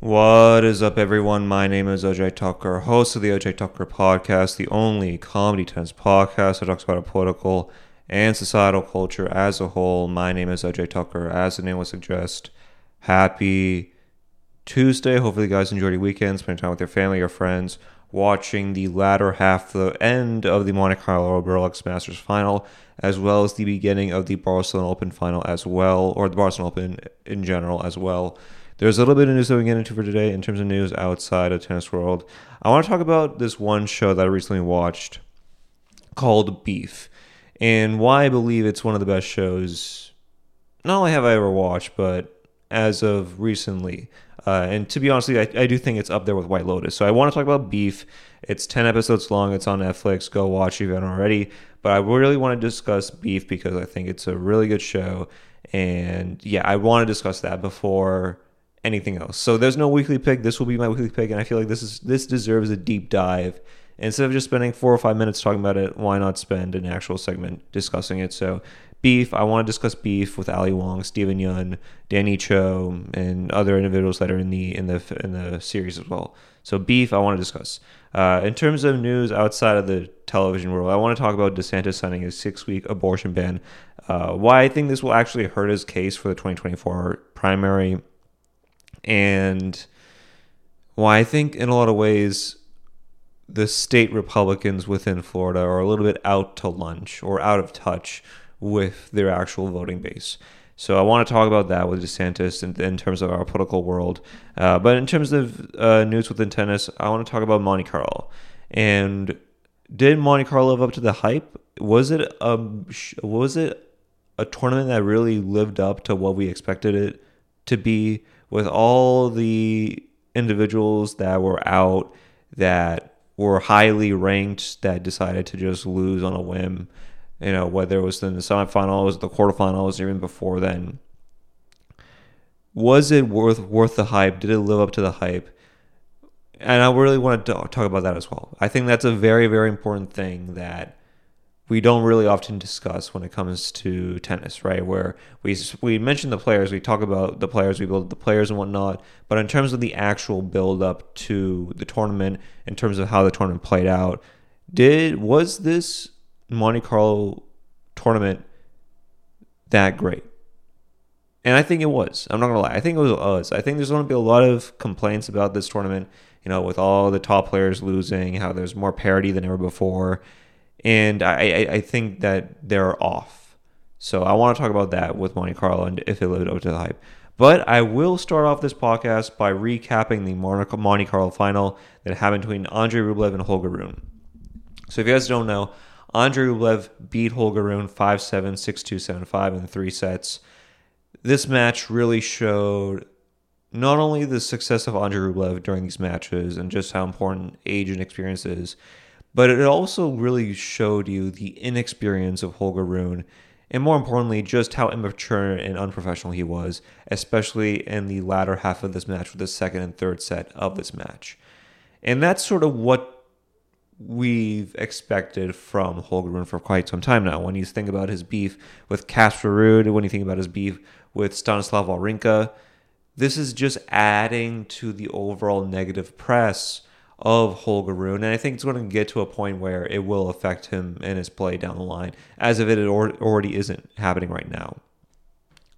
What is up, everyone? My name is Ajay Thakkar, host of the Ajay Thakkar podcast, the only comedy tennis podcast that talks about a political and societal culture as a whole. My name is Ajay Thakkar. As the name would suggest, happy Tuesday. Hopefully, you guys enjoyed your weekend, spending time with your family, your friends, watching the latter half, the end of the Monte Carlo Rolex Masters final, as well as the beginning of the Barcelona Open final as well, or the Barcelona Open in general as well. There's a little bit of news that we get into for today in terms of news outside of tennis world. I want to talk about this one show that I recently watched called Beef, and why I believe it's one of the best shows. Not only have I ever watched, but as of recently. Uh, and to be honest, I, I do think it's up there with White Lotus. So I want to talk about Beef. It's 10 episodes long. It's on Netflix. Go watch if you haven't already. But I really want to discuss Beef because I think it's a really good show. And yeah, I want to discuss that before anything else. So there's no weekly pick. This will be my weekly pick, and I feel like this is this deserves a deep dive. Instead of just spending four or five minutes talking about it, why not spend an actual segment discussing it? So, beef. I want to discuss beef with Ali Wong, Steven Yeun, Danny Cho, and other individuals that are in the in the in the series as well. So, beef. I want to discuss. Uh, in terms of news outside of the television world, I want to talk about DeSantis signing a six-week abortion ban. Uh, why I think this will actually hurt his case for the 2024 primary and why I think in a lot of ways the state Republicans within Florida are a little bit out to lunch or out of touch with their actual voting base. So I want to talk about that with DeSantis in, in terms of our political world. Uh, but in terms of uh, news within tennis, I want to talk about Monte Carlo. And did Monte Carlo live up to the hype? Was it a was it a tournament that really lived up to what we expected it to be? With all the individuals that were out that were highly ranked that decided to just lose on a whim, you know, whether it was in the semifinals, the quarterfinals, even before then. Was it worth worth the hype? Did it live up to the hype? And I really want to talk about that as well. I think that's a very, very important thing that we don't really often discuss when it comes to tennis, right? Where we we mention the players, we talk about the players, we build the players and whatnot. But in terms of the actual build up to the tournament, in terms of how the tournament played out, did was this Monte Carlo tournament that great? And I think it was. I'm not gonna lie. I think it was us. I think there's going to be a lot of complaints about this tournament. You know, with all the top players losing, how there's more parity than ever before and I, I, think that they're off. So I want to talk about that with Monte Carlo and if it lived up to the hype. But I will start off this podcast by recapping the Monte Carlo final that happened between Andrey Rublev and Holger Rune. So if you guys don't know, Andrey Rublev beat Holger Rune 5-7, 6-2, 7-5 in three sets. This match really showed not only the success of Andrey Rublev during these matches and just how important age and experience is, but it also really showed you the inexperience of Holger Rune, and more importantly, just how immature and unprofessional he was, especially in the latter half of this match with the second and third set of this match. And that's sort of what we've expected from Holger Rune for quite some time now. When you think about his beef with Casper Ruud, when you think about his beef with Stanislav Wawrinka, this is just adding to the overall negative press of Holger Rune, and I think it's going to get to a point where it will affect him and his play down the line, as if it already isn't happening right now.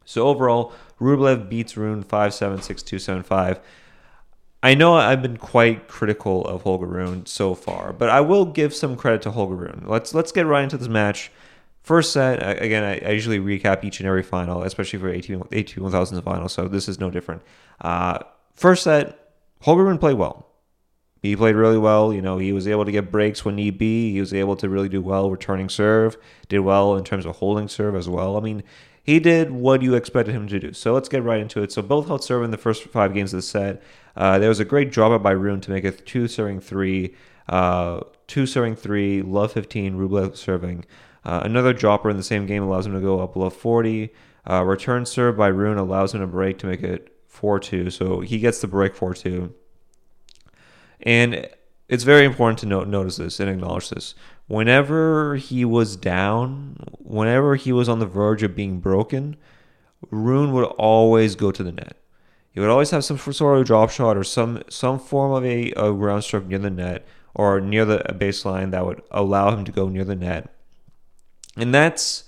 So overall, Rublev beats Rune 5-7, 6-2, 7-5. I know I've been quite critical of Holger Rune so far, but I will give some credit to Holger Rune. Let's let's get right into this match. First set, again, I, usually recap each and every final, especially for ATP, ATP 1000 final, so this is no different. Uh, first set, Holger Rune played well he played really well. You know, he was able to get breaks when need be. He was able to really do well returning serve, did well in terms of holding serve as well. I mean, he did what you expected him to do. So let's get right into it. So both held serve in the first five games of the set. Uh, there was a great drop by Rune to make it two serving three, uh, two serving three, love 15, Rublev serving. Uh, another dropper in the same game allows him to go up love 40. Uh, return serve by Rune allows him to break to make it 4 2. So he gets the break 4 2. And it's very important to note, notice this and acknowledge this. Whenever he was down, whenever he was on the verge of being broken, Rune would always go to the net. he would always have some sort of drop shot or some some form of a, a ground stroke near the net or near the baseline that would allow him to go near the net. And that's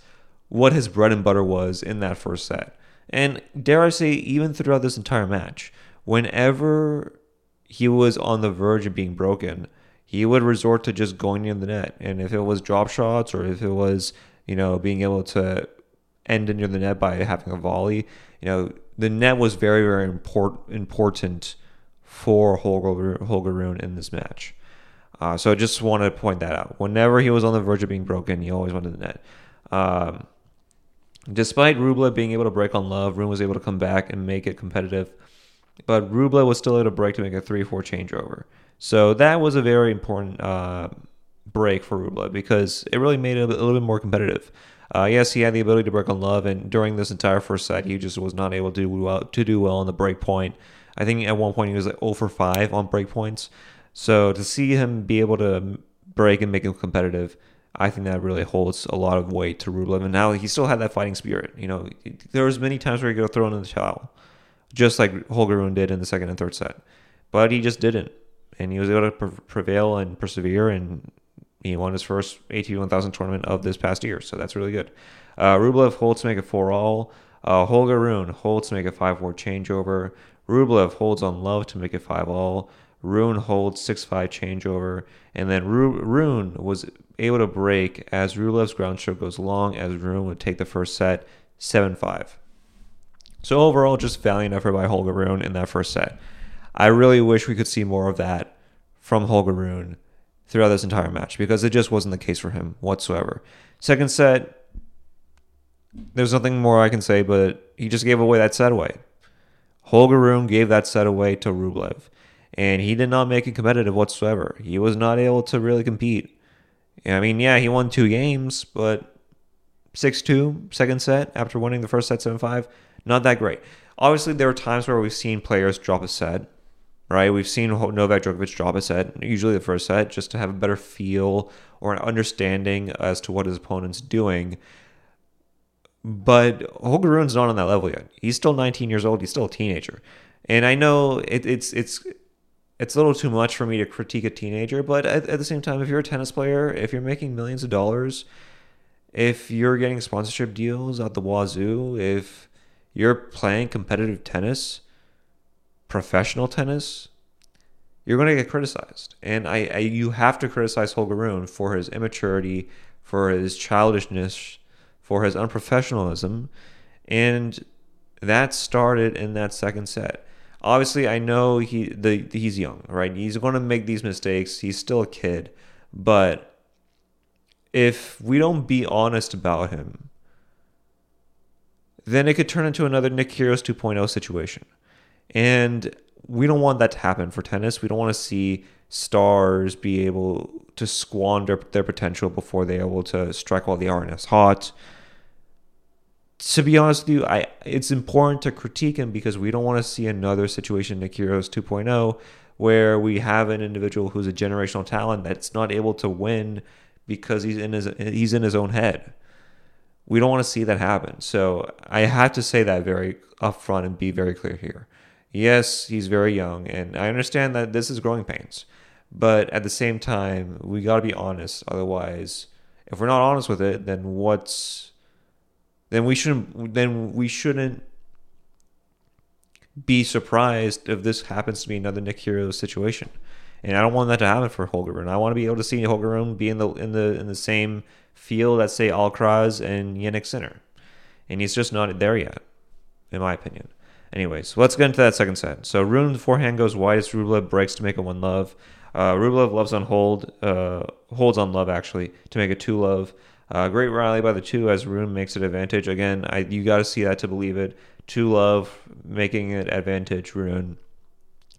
what his bread and butter was in that first set. And dare I say, even throughout this entire match, whenever he was on the verge of being broken, he would resort to just going near the net. And if it was drop shots or if it was, you know, being able to end near the net by having a volley, you know, the net was very, very important important for Holger, Holger Rune in this match. Uh, so I just wanted to point that out. Whenever he was on the verge of being broken, he always went to the net. Um, despite Rublev being able to break on love, Rune was able to come back and make it competitive. But Rublev was still able to break to make a 3 4 changeover. So that was a very important uh, break for Rublev because it really made it a little bit more competitive. Uh, yes, he had the ability to break on love, and during this entire first set, he just was not able to do well to do well on the break point. I think at one point he was like 0 for 5 on break points. So to see him be able to break and make him competitive, I think that really holds a lot of weight to Rublev. And now he still had that fighting spirit. You know, there was many times where he could have thrown in the towel, just like Holger Rune did in the second and third set, but he just didn't, and he was able to prevail and persevere, and he won his first ATP 1000 tournament of this past year. So that's really good. Uh, Rublev holds to make a four all. Uh, Holger Rune holds to make a five four changeover. Rublev holds on love to make it five all. Rune holds 6 5 changeover, and then Rune was able to break as Rublev's ground stroke goes long, as Rune would take the first set 7 5. So, overall, just valiant effort by Holger Rune in that first set. I really wish we could see more of that from Holger Rune throughout this entire match because it just wasn't the case for him whatsoever. Second set, there's nothing more I can say, but he just gave away that set away. Holger Rune gave that set away to Rublev and he did not make it competitive whatsoever. He was not able to really compete. I mean, yeah, he won two games, but 6 2, second set, after winning the first set 7 5, not that great. Obviously, there are times where we've seen players drop a set, right? We've seen Novak Djokovic drop a set, usually the first set, just to have a better feel or an understanding as to what his opponent's doing. But Holger Rune's not on that level yet. He's still 19 years old. He's still a teenager. And I know it, it's it's it's a little too much for me to critique a teenager, but at, at the same time, if you're a tennis player, if you're making millions of dollars, if you're getting sponsorship deals at the wazoo, if you're playing competitive tennis, professional tennis, you're going to get criticized. And I, I you have to criticize Holger Rune for his immaturity, for his childishness, for his unprofessionalism. And that started in that second set obviously I know he the he's young, right? He's going to make these mistakes. He's still a kid, but if we don't be honest about him, then it could turn into another Nick Kyrgios 2.0 situation. And we don't want that to happen for tennis. We don't want to see stars be able to squander their potential before they're able to strike while the iron is hot to be honest with you, I it's important to critique him because we don't want to see another situation Nick Kyrgios 2.0 where we have an individual who's a generational talent that's not able to win because he's in his he's in his own head. We don't want to see that happen. So I have to say that very upfront and be very clear here. Yes, he's very young, and I understand that this is growing pains. But at the same time, we got to be honest. Otherwise, if we're not honest with it, then what's then we shouldn't then we shouldn't be surprised if this happens to be another Nick Kyrgios situation. And I don't want that to happen for Holger Rune. I want to be able to see Holger Rune be in the in the in the same field as say Alcaraz and Jannik Sinner. And he's just not there yet, in my opinion. Anyways, let's get into that second set. So Rune forehand goes wide as Rublev breaks to make a one love. Uh, Rublev loves on hold, uh, holds on love actually to make a two love. Uh, great rally by the two as Rune makes it advantage. Again, I, you got to see that to believe it. Two love making it advantage. Rune,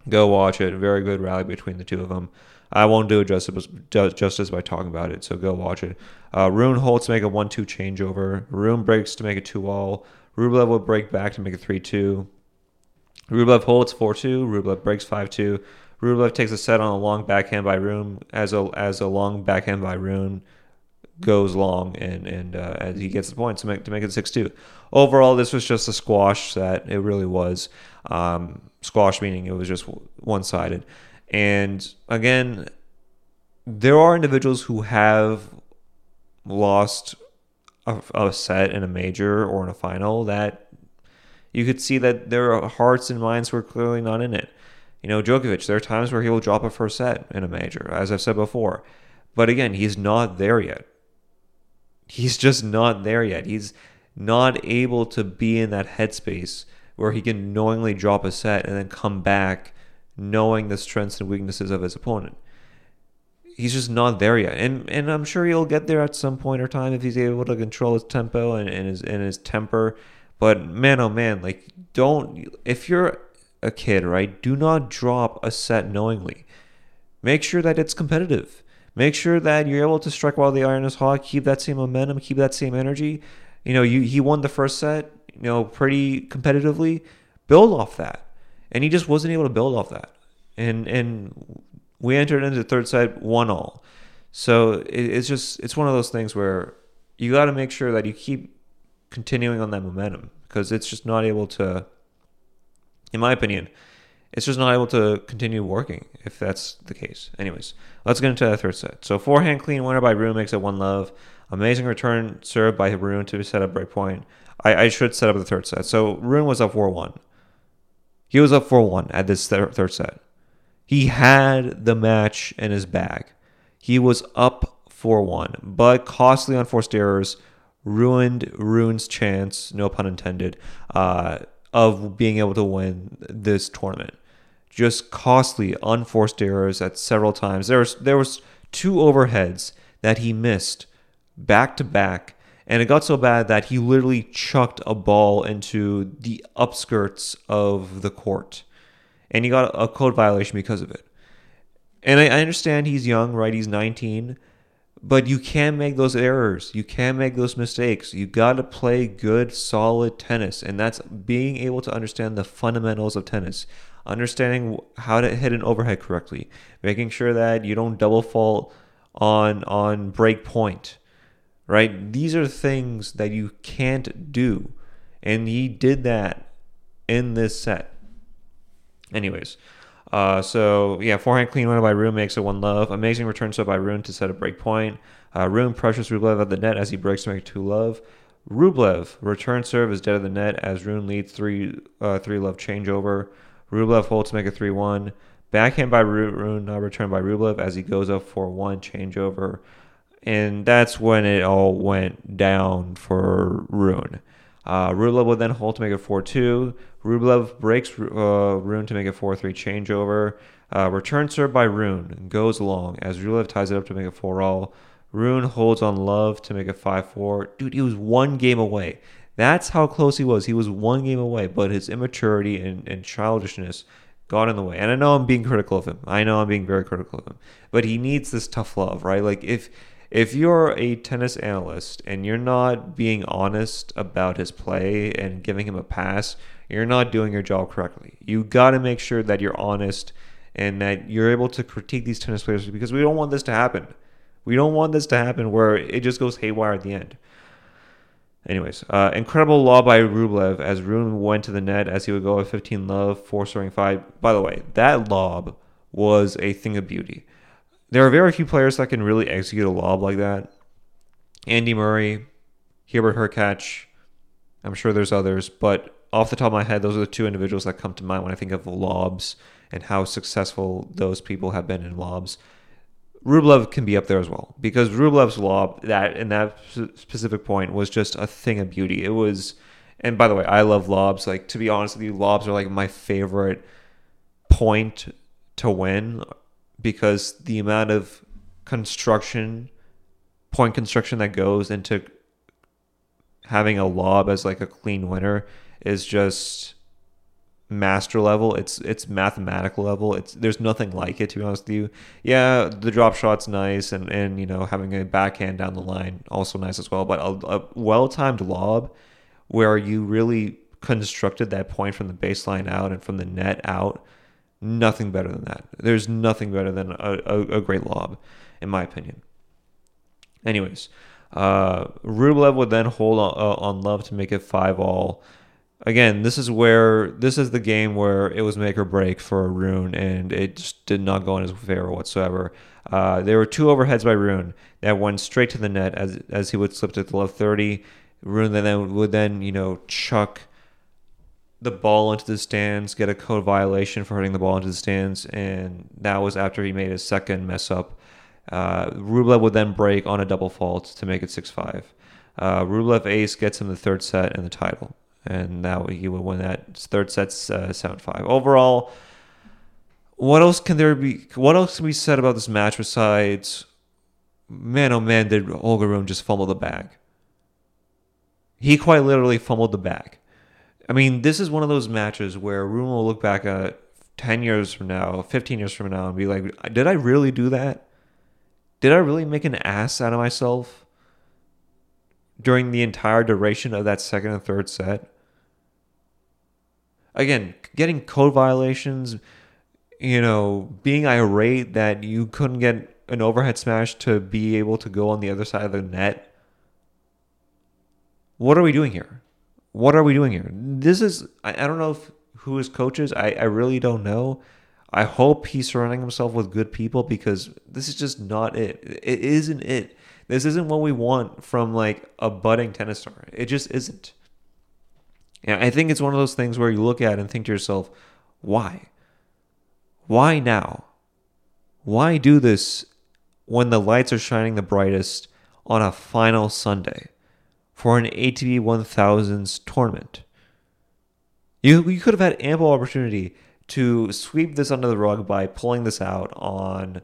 go watch it. Very good rally between the two of them. I won't do it justice, justice by talking about it, so go watch it. Uh, Rune holds to make a 1 2 changeover. Rune breaks to make a 2 all. Rublev will break back to make a 3 2. Rublev holds 4 2. Rublev breaks 5 2. Rublev takes a set on a long backhand by Rune as a, as a long backhand by Rune goes long and and uh, as he gets the points to make to make it six two. Overall, this was just a squash that it really was. Um, squash meaning it was just one sided. And again, there are individuals who have lost a, a, set in a major or in a final that you could see that their hearts and minds were clearly not in it. You know, Djokovic, there are times where he will drop a first set in a major, as I've said before. But again, he's not there yet. He's just not there yet. He's not able to be in that headspace where he can knowingly drop a set and then come back knowing the strengths and weaknesses of his opponent. He's just not there yet. And and I'm sure he'll get there at some point or time if he's able to control his tempo and, and his and his temper. But man oh man, like don't if you're a kid, right, do not drop a set knowingly. Make sure that it's competitive. Make sure that you're able to strike while the iron is hot, keep that same momentum, keep that same energy. You know, you he won the first set, you know, pretty competitively. Build off that. And he just wasn't able to build off that. And and we entered into the third set one all. So it, it's just it's one of those things where you got to make sure that you keep continuing on that momentum because it's just not able to in my opinion it's just not able to continue working if that's the case. Anyways, let's get into the third set. So forehand clean winner by Rune makes it one love. Amazing return served by Rune to set up break point. I, I should set up the third set. So Rune was up 4 1. He was up 4 1 at this thir- third set. He had the match in his bag. He was up 4 1, but costly unforced errors ruined Rune's chance, no pun intended, uh, of being able to win this tournament. Just costly unforced errors at several times. There was there was two overheads that he missed back to back and it got so bad that he literally chucked a ball into the upskirts of the court. And he got a code violation because of it. And I, understand he's young, right? He's 19. But you can make those errors. You can make those mistakes. You got to play good, solid tennis. And that's being able to understand the fundamentals of tennis. Understanding how to hit an overhead correctly. Making sure that you don't double fault on on break point right? These are things that you can't do. And he did that in this set. Anyways, uh, so yeah, forehand clean winner by Rune makes it one love. Amazing return set by Rune to set a break point. Uh, Rune pressures Rublev at the net as he breaks to make two love. Rublev return serve is dead of the net as Rune leads three uh, three love changeover. Rublev holds to make a three one. Backhand by Rune, uh, return by Rublev as he goes up for one changeover and that's when it all went down for Rune. Uh, Rublev would then hold to make it 4 2. Rublev breaks uh, Rune to make it 4 3 changeover. Uh, return serve by Rune goes along as Rublev ties it up to make it 4 all. Rune holds on love to make it 5 4. Dude, he was one game away. That's how close he was. He was one game away, but his immaturity and, and childishness got in the way. And I know I'm being critical of him. I know I'm being very critical of him. But he needs this tough love, right? Like, if if you're a tennis analyst and you're not being honest about his play and giving him a pass, you're not doing your job correctly. You got to make sure that you're honest and that you're able to critique these tennis players because we don't want this to happen. We don't want this to happen where it just goes haywire at the end. Anyways, uh, incredible lob by Rublev as Rune went to the net as he would go at 15 love, 4 serving 5. By the way, that lob was a thing of beauty. There are very few players that can really execute a lob like that. Andy Murray, Hubert Hurkacz, I'm sure there's others, but off the top of my head, those are the two individuals that come to mind when I think of lobs and how successful those people have been in lobs. Rublev can be up there as well because Rublev's lob that in that specific point was just a thing of beauty. It was, and by the way, I love lobs. Like to be honest with you, lobs are like my favorite point to win because the amount of construction, point construction that goes into having a lob as like a clean winner is just master level. It's it's mathematical level. It's there's nothing like it to be honest with you. Yeah, the drop shot's nice, and and you know having a backhand down the line also nice as well. But a, a well timed lob where you really constructed that point from the baseline out and from the net out Nothing better than that. There's nothing better than a, a, a great lob, in my opinion. Anyways, uh, Rublev would then hold on, uh, on love to make it five all. Again, this is where this is the game where it was make or break for Rune, and it just did not go in his favor whatsoever. Uh, there were two overheads by Rune that went straight to the net as as he would slip to the love thirty. Rune then would then you know chuck the ball into the stands, get a code violation for hitting the ball into the stands, and that was after he made his second mess up. Uh, Rublev would then break on a double fault to make it 6 5. Uh, Rublev ace gets him the third set and the title, and now he would win that third set's uh, 7 5. Overall, what else can there be? What else can be said about this match besides, man, oh man, did Holger Rune just fumble the bag? He quite literally fumbled the bag. I mean, this is one of those matches where Rune will look back at 10 years from now, 15 years from now, and be like, did I really do that? Did I really make an ass out of myself during the entire duration of that second and third set? Again, getting code violations, you know, being irate that you couldn't get an overhead smash to be able to go on the other side of the net. What are we doing here? What are we doing here? This is I, I don't know if, who his coach is. I, I really don't know. I hope he's surrounding himself with good people because this is just not it. It isn't it. This isn't what we want from like a budding tennis star. It just isn't. Yeah, I think it's one of those things where you look at and think to yourself, why? Why now? Why do this when the lights are shining the brightest on a final Sunday? For an ATP 1000s tournament. You, you could have had ample opportunity to sweep this under the rug by pulling this out on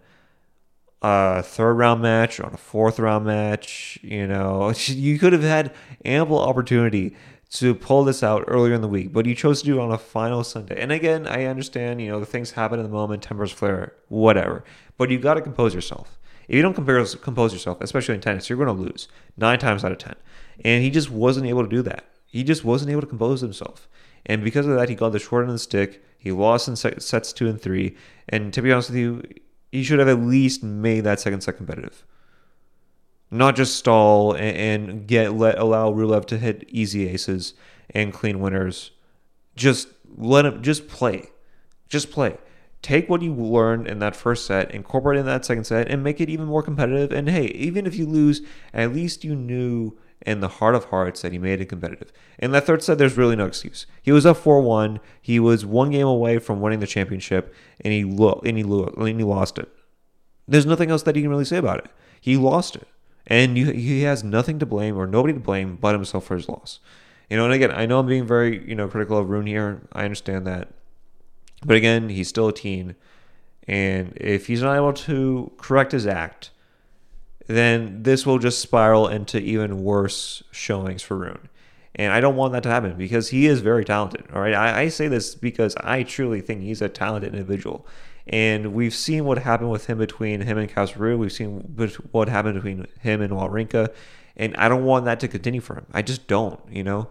a third round match, or on a fourth round match. You know, you could have had ample opportunity to pull this out earlier in the week, but you chose to do it on a final Sunday. And again, I understand, you know, the things happen in the moment, tempers flare, whatever. But you got to compose yourself. If you don't compose yourself, especially in tennis, you're going to lose nine times out of ten. And he just wasn't able to do that. He just wasn't able to compose himself. And because of that, he got the short end of the stick. He lost in sets two and three. And to be honest with you, he should have at least made that second set competitive. Not just stall and, get let allow Rublev to hit easy aces and clean winners. Just let him just play. Just play. Take what you learned in that first set, incorporate it in that second set, and make it even more competitive. And hey, even if you lose, at least you knew in the heart of hearts that he made it competitive. In that third set, there's really no excuse. He was up 4 1. He was one game away from winning the championship, and he, lo- and, he lo- and he lost it. There's nothing else that he can really say about it. He lost it. And you, he has nothing to blame or nobody to blame but himself for his loss. You know, and again, I know I'm being very, you know, critical of Rune here. I understand that. But again, he's still a teen. And if he's not able to correct his act, then this will just spiral into even worse showings for Rune. And I don't want that to happen because he is very talented. All right. I, I say this because I truly think he's a talented individual. And we've seen what happened with him between him and Casper We've seen what happened between him and Wawrinka. And I don't want that to continue for him. I just don't, you know?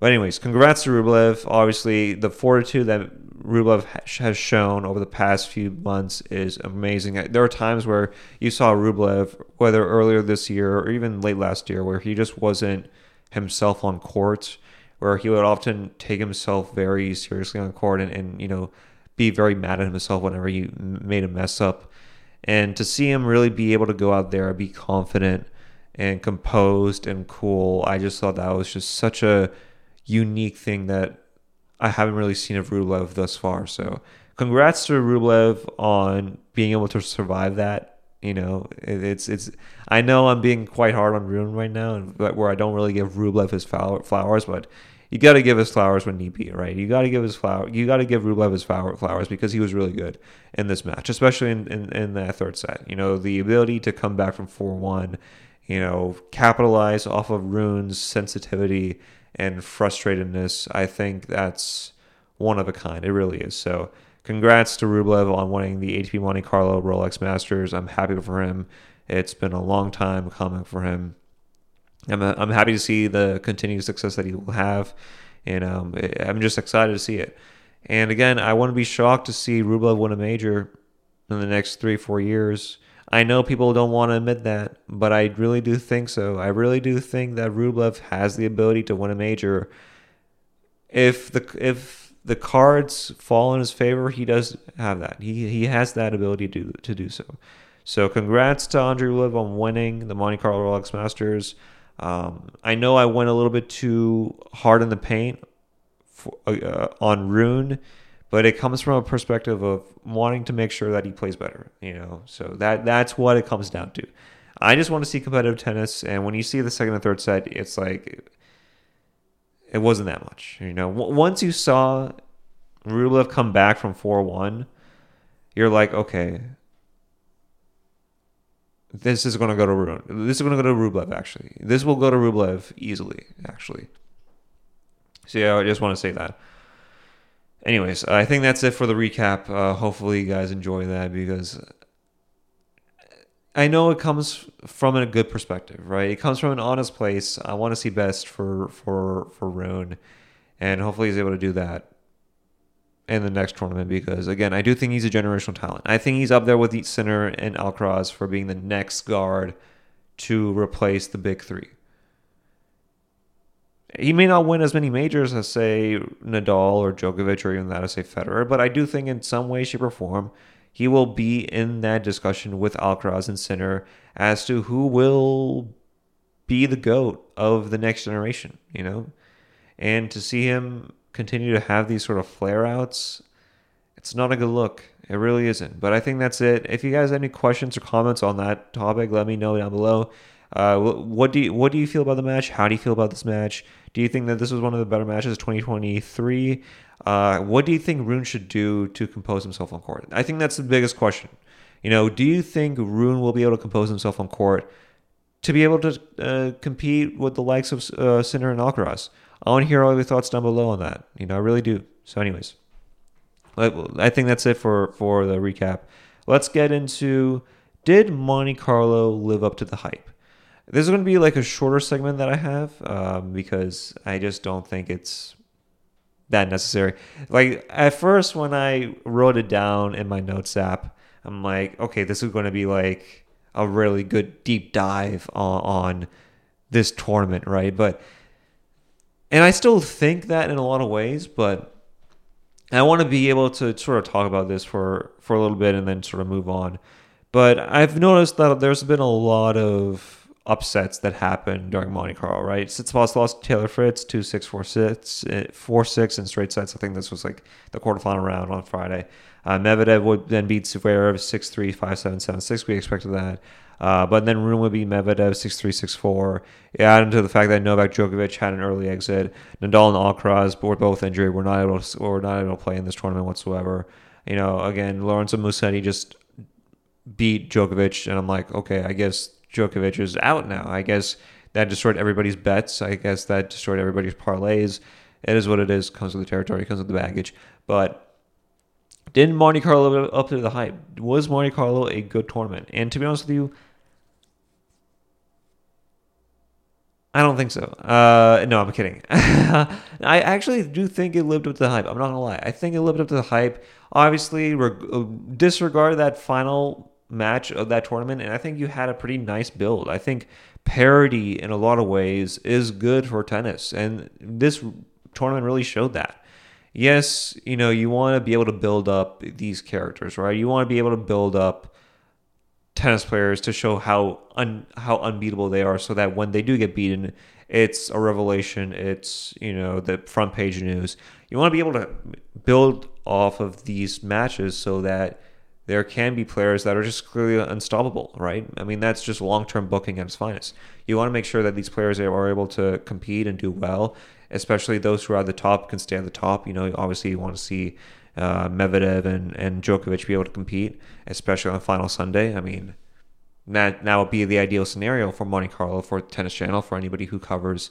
But anyways, congrats to Rublev. Obviously, the fortitude that Rublev has shown over the past few months is amazing. There are times where you saw Rublev, whether earlier this year or even late last year, where he just wasn't himself on court, where he would often take himself very seriously on court and, and you know be very mad at himself whenever he made a mess up. And to see him really be able to go out there and be confident and composed and cool, I just thought that was just such a unique thing that I haven't really seen of Rublev thus far. So congrats to Rublev on being able to survive that. You know, it's it's. I know I'm being quite hard on Rune right now, and where I don't really give Rublev his flowers, but you got to give his flowers when need be, right? You got to give his flower. You got to give Rublev his flower, flowers because he was really good in this match, especially in, in in that third set. You know, the ability to come back from four one, you know, capitalize off of Rune's sensitivity and frustratedness, I think that's one of a kind. It really is. So, congrats to Rublev on winning the ATP Monte Carlo Rolex Masters. I'm happy for him. It's been a long time coming for him. I'm, a, I'm happy to see the continued success that he will have, and um, I'm just excited to see it. And again, I wouldn't be shocked to see Rublev win a major in the next three, four years. I know people don't want to admit that, but I really do think so. I really do think that Rublev has the ability to win a major. If the if the cards fall in his favor, he does have that. He he has that ability to to do so. So congrats to Andrey Rublev on winning the Monte Carlo Rolex Masters. Um, I know I went a little bit too hard in the paint for, uh, on Rune but it comes from a perspective of wanting to make sure that he plays better you know so that that's what it comes down to i just want to see competitive tennis and when you see the second and third set it's like it wasn't that much you know once you saw Rublev come back from 4-1 you're like okay this is going to go to Rune. This is going to go to Rublev, actually. This will go to Rublev easily, actually. So, yeah, I just want to say that anyways, I think that's it for the recap. Uh, hopefully, you guys enjoy that because I know it comes from a good perspective, right? It comes from an honest place. I want to see best for for for Rune, and hopefully he's able to do that in the next tournament because again, I do think he's a generational talent. I think he's up there with Sinner and Alcaraz for being the next guard to replace the big three. He may not win as many majors as, say, Nadal or Djokovic or even that as, say, Federer, but I do think in some way, shape, or form, he will be in that discussion with Alcaraz and Sinner as to who will be the GOAT of the next generation, you know? And to see him continue to have these sort of flare outs, it's not a good look. It really isn't. But I think that's it. If you guys have any questions or comments on that topic, let me know down below. Uh, what do you what do you feel about the match? How do you feel about this match? Do you think that this was one of the better matches of 2023? Uh, what do you think Rune should do to compose himself on court? I think that's the biggest question. You know, do you think Rune will be able to compose himself on court to be able to uh, compete with the likes of uh, Sinner and Alcaraz? I want to hear all your thoughts down below on that. You know, I really do. So, anyways, I think that's it for for the recap. Let's get into did Monte Carlo live up to the hype? This is going to be like a shorter segment that I have um, because I just don't think it's that necessary. Like at first, when I wrote it down in my notes app, I'm like, okay, this is going to be like a really good deep dive on, on this tournament, right? But and I still think that in a lot of ways, but I want to be able to sort of talk about this for for a little bit and then sort of move on. But I've noticed that there's been a lot of upsets that happened during Monte Carlo, right? Tsitsipas lost to Taylor Fritz 2 6 4 6, 4 6 in straight sets. I think this was like the quarterfinal round on Friday. Uh, Medvedev would then beat Zverev 6 3 5 7 7 6. We expected that. Uh, but then Rune would beat Medvedev 6 3 6 4. Add into the fact that Novak Djokovic had an early exit. Nadal and Alcaraz were both injured. We're not able to, were not able to play in this tournament whatsoever. You know, again, Lorenzo Musetti just beat Djokovic, and I'm like, okay, I guess Djokovic is out now. I guess that destroyed everybody's bets. I guess that destroyed everybody's parlays. It is what it is. Comes with the territory. Comes with the baggage. But didn't Monte Carlo up to the hype? Was Monte Carlo a good tournament? And to be honest with you, I don't think so. Uh, no, I'm kidding. I actually do think it lived up to the hype. I'm not gonna lie. I think it lived up to the hype. Obviously, reg- disregard that final match of that tournament, and I think you had a pretty nice build. I think parity in a lot of ways is good for tennis, and this tournament really showed that. Yes, you know, you want to be able to build up these characters, right? You want to be able to build up tennis players to show how un, how unbeatable they are so that when they do get beaten, it's a revelation, it's, you know, the front page news. You want to be able to build off of these matches so that there can be players that are just clearly unstoppable, right? I mean, that's just long term booking at its finest. You want to make sure that these players are able to compete and do well, especially those who are at the top can stay at the top. You know, obviously, you want to see uh, Medvedev and, and Djokovic be able to compete, especially on final Sunday. I mean, that now would be the ideal scenario for Monte Carlo, for Tennis Channel, for anybody who covers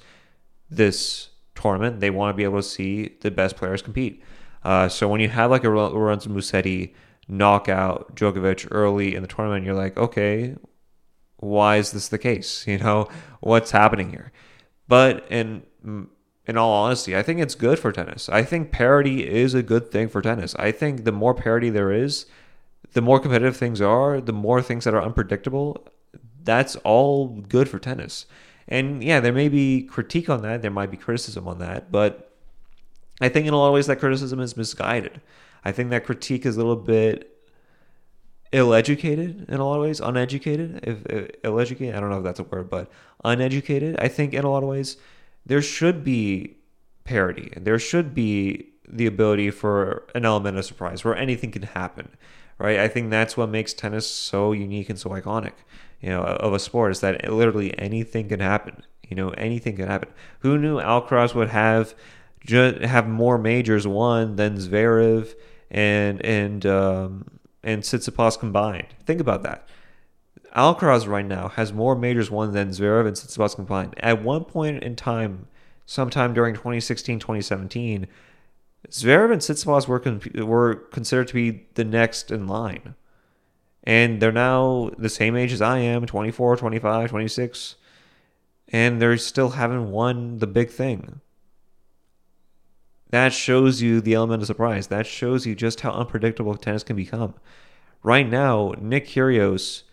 this tournament. They want to be able to see the best players compete. Uh, so when you have like a Lorenzo Musetti, knock out Djokovic early in the tournament, you're like, okay, why is this the case? You know, what's happening here? But in in all honesty, I think it's good for tennis. I think parity is a good thing for tennis. I think the more parity there is, the more competitive things are, the more things that are unpredictable, that's all good for tennis. And yeah, there may be critique on that, there might be criticism on that, but I think in a lot of ways that criticism is misguided. I think that critique is a little bit ill-educated in a lot of ways, uneducated. If, if ill-educated, I don't know if that's a word, but uneducated. I think in a lot of ways there should be parity. There should be the ability for an element of surprise where anything can happen, right? I think that's what makes tennis so unique and so iconic, you know, of a sport is that literally anything can happen. You know, anything can happen. Who knew Alcaraz would have have more majors won than Zverev and and um, and Tsitsipas combined? Think about that. Alcaraz right now has more majors won than Zverev and Tsitsipas combined. At one point in time, sometime during 2016, 2017, Zverev and Tsitsipas were con- were considered to be the next in line. And they're now the same age as I am, 24, 25, 26, and they still haven't won the big thing. That shows you the element of surprise. That shows you just how unpredictable tennis can become. Right now, Nick Kyrgios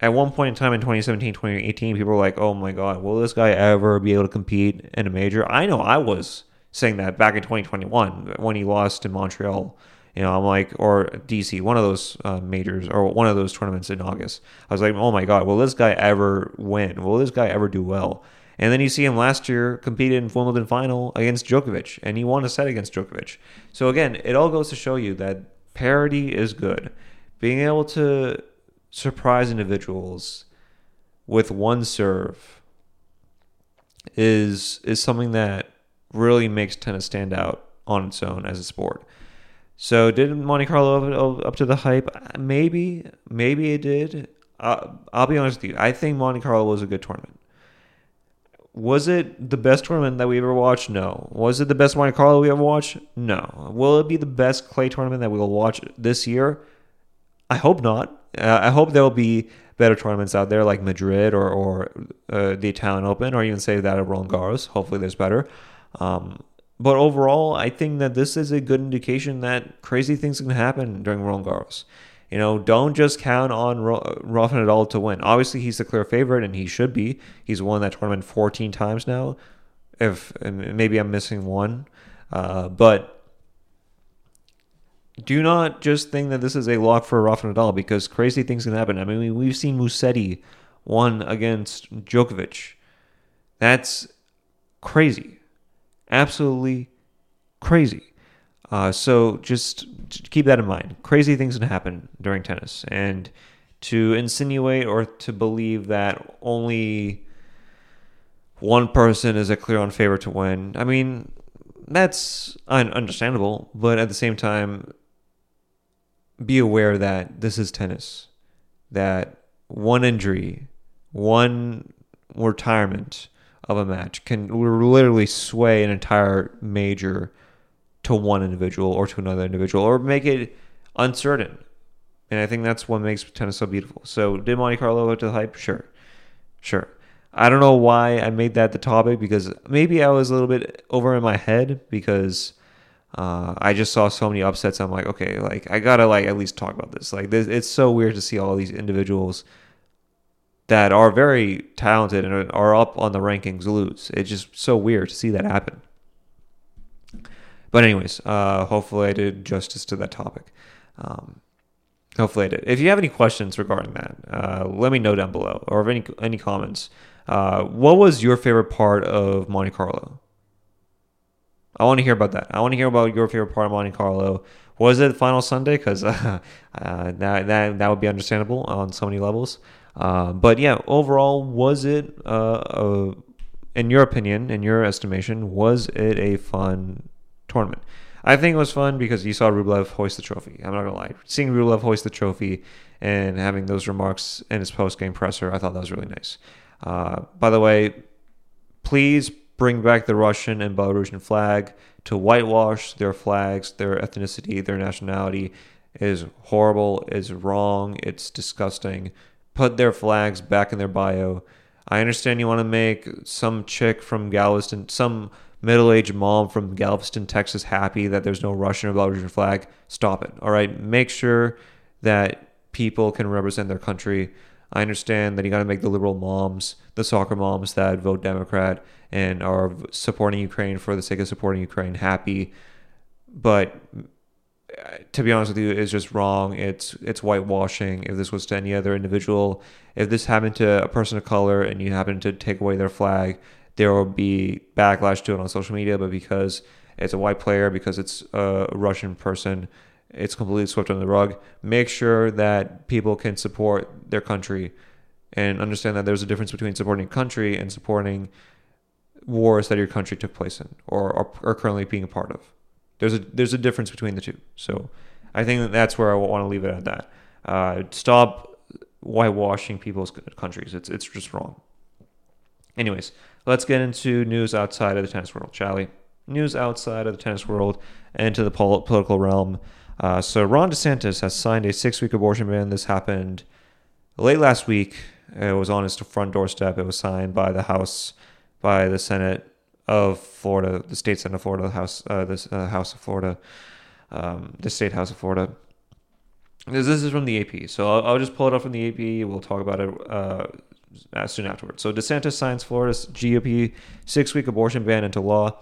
at one point in time in 2017, 2018, people were like, "Oh my God, will this guy ever be able to compete in a major?" I know I was saying that back in 2021 when he lost in Montreal. You know, I'm like, or DC, one of those uh, majors or one of those tournaments in August. I was like, oh my God, will this guy ever win? Will this guy ever do well? And then you see him last year compete in Wimbledon final against Djokovic, and he won a set against Djokovic. So again, it all goes to show you that parity is good. Being able to surprise individuals with one serve is is something that really makes tennis stand out on its own as a sport. So did Monte Carlo up to the hype? Maybe, maybe it did. Uh, I'll be honest with you. I think Monte Carlo was a good tournament. Was it the best tournament that we ever watched? No. Was it the best Monte Carlo we ever watched? No. Will it be the best clay tournament that we will watch this year? I hope not. Uh, I hope there will be better tournaments out there like Madrid or, or uh, the Italian Open, or even say that at Roland Garros. Hopefully, there's better. Um, but overall, I think that this is a good indication that crazy things can happen during Roland Garros. You know, don't just count on Rafa Nadal to win. Obviously, he's the clear favorite, and he should be. He's won that tournament 14 times now. If maybe I'm missing one, uh, but do not just think that this is a lock for Rafa Nadal because crazy things can happen. I mean, we've seen Musetti won against Djokovic. That's crazy absolutely crazy. Uh, so just keep that in mind. Crazy things can happen during tennis, and to insinuate or to believe that only one person is a clear on favorite to win. I mean, that's understandable, but at the same time, be aware that this is tennis. That one injury, one retirement, of a match can literally sway an entire major to one individual or to another individual or make it uncertain. And I think that's what makes tennis so beautiful. So, did Monte Carlo go to the hype? Sure. Sure. I don't know why I made that the topic because maybe I was a little bit over in my head because uh, I just saw so many upsets. I'm like, okay, like I gotta like at least talk about this. Like, this, it's so weird to see all these individuals that are very talented and are up on the rankings lose. It's just so weird to see that happen. But anyways, uh, hopefully I did justice to that topic. Um, hopefully I did. If you have any questions regarding that, uh, let me know down below or any any comments. Uh, what was your favorite part of Monte Carlo? I want to hear about that. I want to hear about your favorite part of Monte Carlo. Was it Final Sunday? Because uh, that, that that would be understandable on so many levels. Uh, but yeah, overall, was it, uh, in your opinion, in your estimation, was it a fun tournament? I think it was fun because you saw Rublev hoist the trophy. I'm not gonna lie, seeing Rublev hoist the trophy and having those remarks in his post game presser, I thought that was really nice. Uh, by the way, please bring back the Russian and Belarusian flag to whitewash their flags, their ethnicity, their nationality is horrible, is wrong, it's disgusting put their flags back in their bio. I understand you want to make some chick from Galveston, some middle-aged mom from Galveston, Texas, happy that there's no Russian or Belarusian flag. Stop it. All right, make sure that people can represent their country. I understand that you got to make the liberal moms, the soccer moms that vote Democrat and are supporting Ukraine for the sake of supporting Ukraine happy. But uh, to be honest with you, it's just wrong. It's it's whitewashing. If this was to any other individual, if this happened to a person of color and you happen to take away their flag, there will be backlash to it on social media. But because it's a white player, because it's a Russian person, it's completely swept under the rug. Make sure that people can support their country and understand that there's a difference between supporting a country and supporting wars that your country took place in or are currently being a part of. There's a there's a difference between the two. So I think that that's where I want to leave it at that. Uh, stop whitewashing people's countries. It's it's just wrong. Anyways, let's get into news outside of the tennis world, shall we? News outside of the tennis world and into the pol- political realm. Uh, so Ron DeSantis has signed a six-week abortion ban. This happened late last week. It was on his front doorstep. It was signed by the House, by the Senate of Florida, the state Senate of Florida, the House, uh, uh, House of Florida, um, the state House of Florida. This, this is from the AP, so I'll, I'll, just pull it up from the AP. We'll talk about it uh, soon afterwards. So DeSantis signs Florida's GOP six-week abortion ban into law.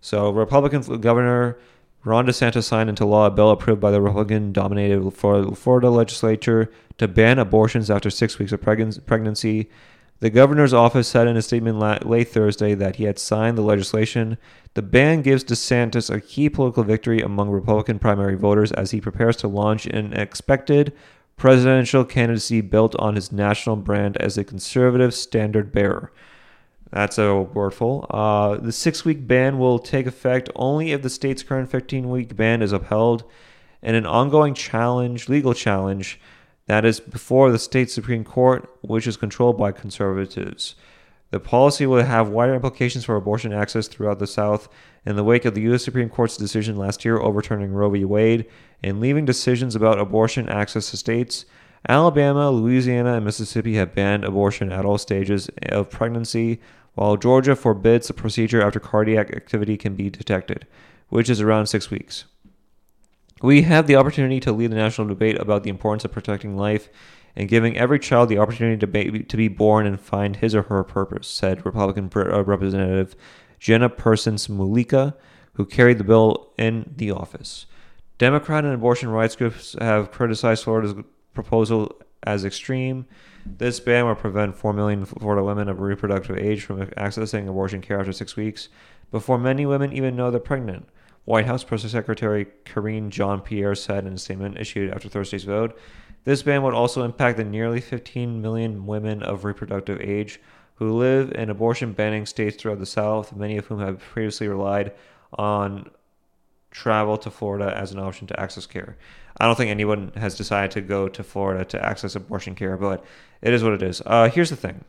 So Republican governor Ron DeSantis signed into law a bill approved by the Republican dominated Florida legislature to ban abortions after six weeks of pregnancy. The governor's office said in a statement late Thursday that he had signed the legislation. The ban gives DeSantis a key political victory among Republican primary voters as he prepares to launch an expected presidential candidacy built on his national brand as a conservative standard bearer. That's a wordful. Uh, the six week ban will take effect only if the state's current 15 week ban is upheld and an ongoing challenge, legal challenge, that is before the state Supreme Court, which is controlled by conservatives. The policy will have wider implications for abortion access throughout the South in the wake of the U.S. Supreme Court's decision last year overturning Roe v. Wade and leaving decisions about abortion access to states. Alabama, Louisiana, and Mississippi have banned abortion at all stages of pregnancy, while Georgia forbids the procedure after cardiac activity can be detected, which is around six weeks. We have the opportunity to lead the national debate about the importance of protecting life and giving every child the opportunity to be, to be born and find his or her purpose, said Republican uh, Representative Jenna Persons Mulicka, who carried the bill in the office. Democrat and abortion rights groups have criticized Florida's proposal as extreme this ban will prevent 4 million Florida women of reproductive age from accessing abortion care after six weeks before many women even know they're pregnant. White House Press Secretary Karine Jean Pierre said in a statement issued after Thursday's vote. This ban would also impact the nearly 15 million women of reproductive age who live in abortion banning states throughout the South, many of whom have previously relied on travel to Florida as an option to access care. I don't think anyone has decided to go to Florida to access abortion care, but it is what it is. Uh, here's the thing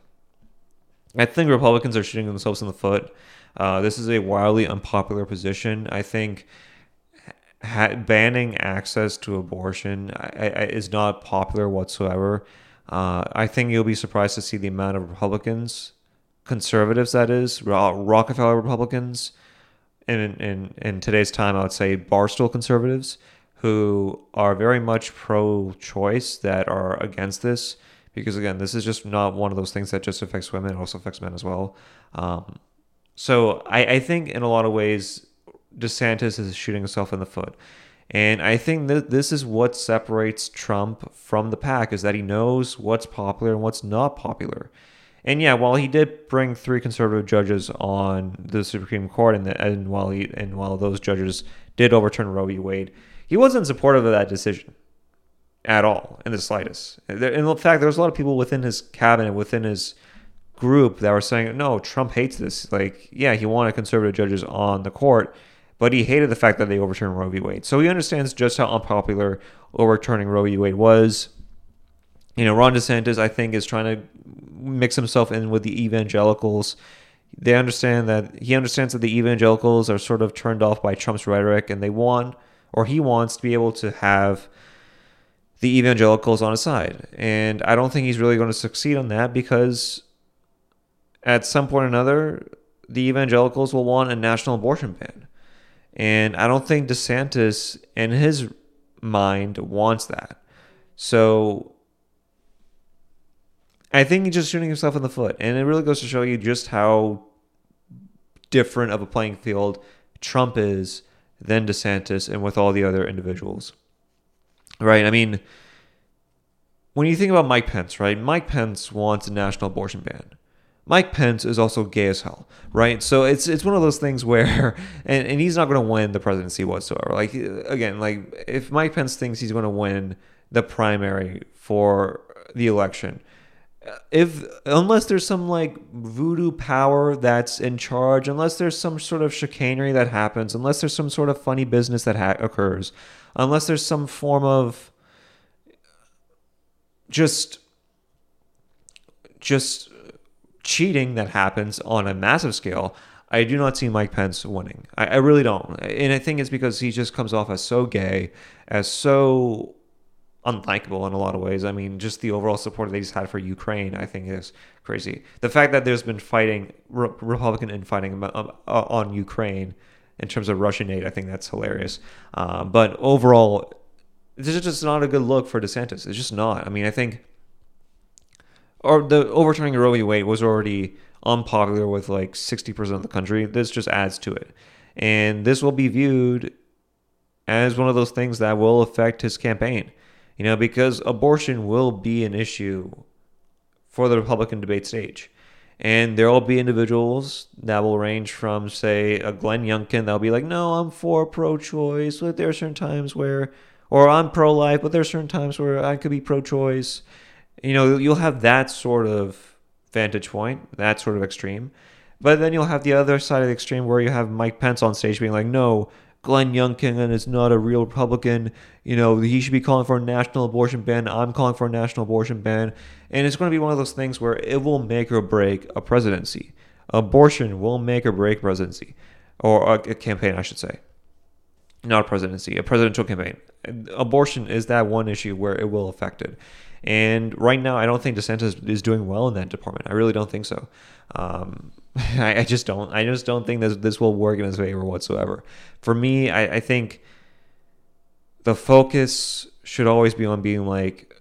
I think Republicans are shooting themselves in the foot. Uh, this is a wildly unpopular position. I think ha- banning access to abortion I, I, is not popular whatsoever. Uh, I think you'll be surprised to see the amount of Republicans, conservatives that is, Rockefeller Republicans, in, in, in today's time, I would say barstool conservatives who are very much pro choice that are against this because again this is just not one of those things that just affects women it also affects men as well. Um, so I, I think in a lot of ways desantis is shooting himself in the foot. And i think that this is what separates trump from the pack is that he knows what's popular and what's not popular and yeah, while he did bring three conservative judges on the Supreme Court, and, the, and while he and while those judges did overturn Roe v. Wade, he wasn't supportive of that decision at all, in the slightest. In fact, there was a lot of people within his cabinet, within his group, that were saying, "No, Trump hates this. Like, yeah, he wanted conservative judges on the court." But he hated the fact that they overturned Roe v. Wade. So he understands just how unpopular overturning Roe v. Wade was you know, Ron DeSantis, I think, is trying to mix himself in with the evangelicals. They understand that he understands that the evangelicals are sort of turned off by Trump's rhetoric, and they want, or he wants, to be able to have the evangelicals on his side. And I don't think he's really going to succeed on that because at some point or another, the evangelicals will want a national abortion ban. And I don't think DeSantis, in his mind, wants that. So I think he's just shooting himself in the foot. And it really goes to show you just how different of a playing field Trump is than DeSantis and with all the other individuals. Right? I mean, when you think about Mike Pence, right? Mike Pence wants a national abortion ban. Mike Pence is also gay as hell, right? So it's it's one of those things where, and, and he's not going to win the presidency whatsoever. Like again, like if Mike Pence thinks he's going to win the primary for the election, if unless there's some like voodoo power that's in charge, unless there's some sort of chicanery that happens, unless there's some sort of funny business that ha- occurs, unless there's some form of just just cheating that happens on a massive scale, I do not see Mike Pence winning. I, I, really don't. And I think it's because he just comes off as so gay, as so unlikable in a lot of ways. I mean, just the overall support that he's had for Ukraine, I think is crazy. The fact that there's been fighting, re- Republican infighting uh, on Ukraine in terms of Russian aid, I think that's hilarious. Uh, but overall, this is just not a good look for DeSantis. It's just not. I mean, I think or the overturning Roe v. Wade was already unpopular with like 60% of the country. This just adds to it. And this will be viewed as one of those things that will affect his campaign. You know, because abortion will be an issue for the Republican debate stage. And there will be individuals that will range from, say, a Glenn Youngkin that'll be like, no, I'm for pro choice, but there are certain times where, or I'm pro life, but there are certain times where I could be pro choice you know, you'll have that sort of vantage point, that sort of extreme. But then you'll have the other side of the extreme where you have Mike Pence on stage being like, no, Glenn Youngkin and is not a real Republican. You know, he should be calling for a national abortion ban. I'm calling for a national abortion ban. And it's going to be one of those things where it will make or break a presidency. Abortion will make or break presidency, or a, a campaign, I should say. Not a presidency, a presidential campaign. Abortion is that one issue where it will affect it. And right now, I don't think DeSantis is doing well in that department. I really don't think so. Um, I, I, just don't. I just don't think this this will work in his favor whatsoever. For me, I, I think the focus should always be on being like,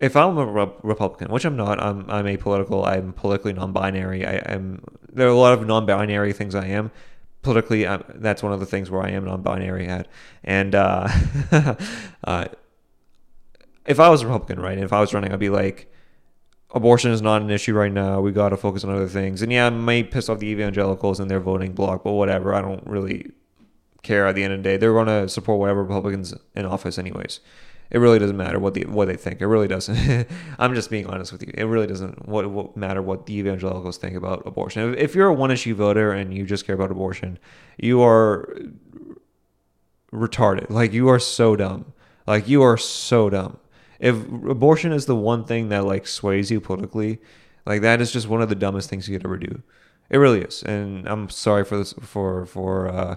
if I'm a Republican, which I'm not, I'm I'm apolitical. I'm politically non-binary. I, am there are a lot of non-binary things I am politically. I'm, that's one of the things where I am non-binary at, and uh, uh, if I was a Republican, right, and if I was running, I'd be like, abortion is not an issue right now. We got to focus on other things. And yeah, it may piss off the evangelicals and their voting bloc, but whatever. I don't really care at the end of the day. They're going to support whatever Republicans in office, anyways. It really doesn't matter what the what they think. It really doesn't. I'm just being honest with you. It really doesn't what, what matter what the evangelicals think about abortion. If, if you're a one issue voter and you just care about abortion, you are retarded. Like you are so dumb. Like you are so dumb if abortion is the one thing that like sways you politically, like that is just one of the dumbest things you could ever do. It really is, and I'm sorry for this for for uh,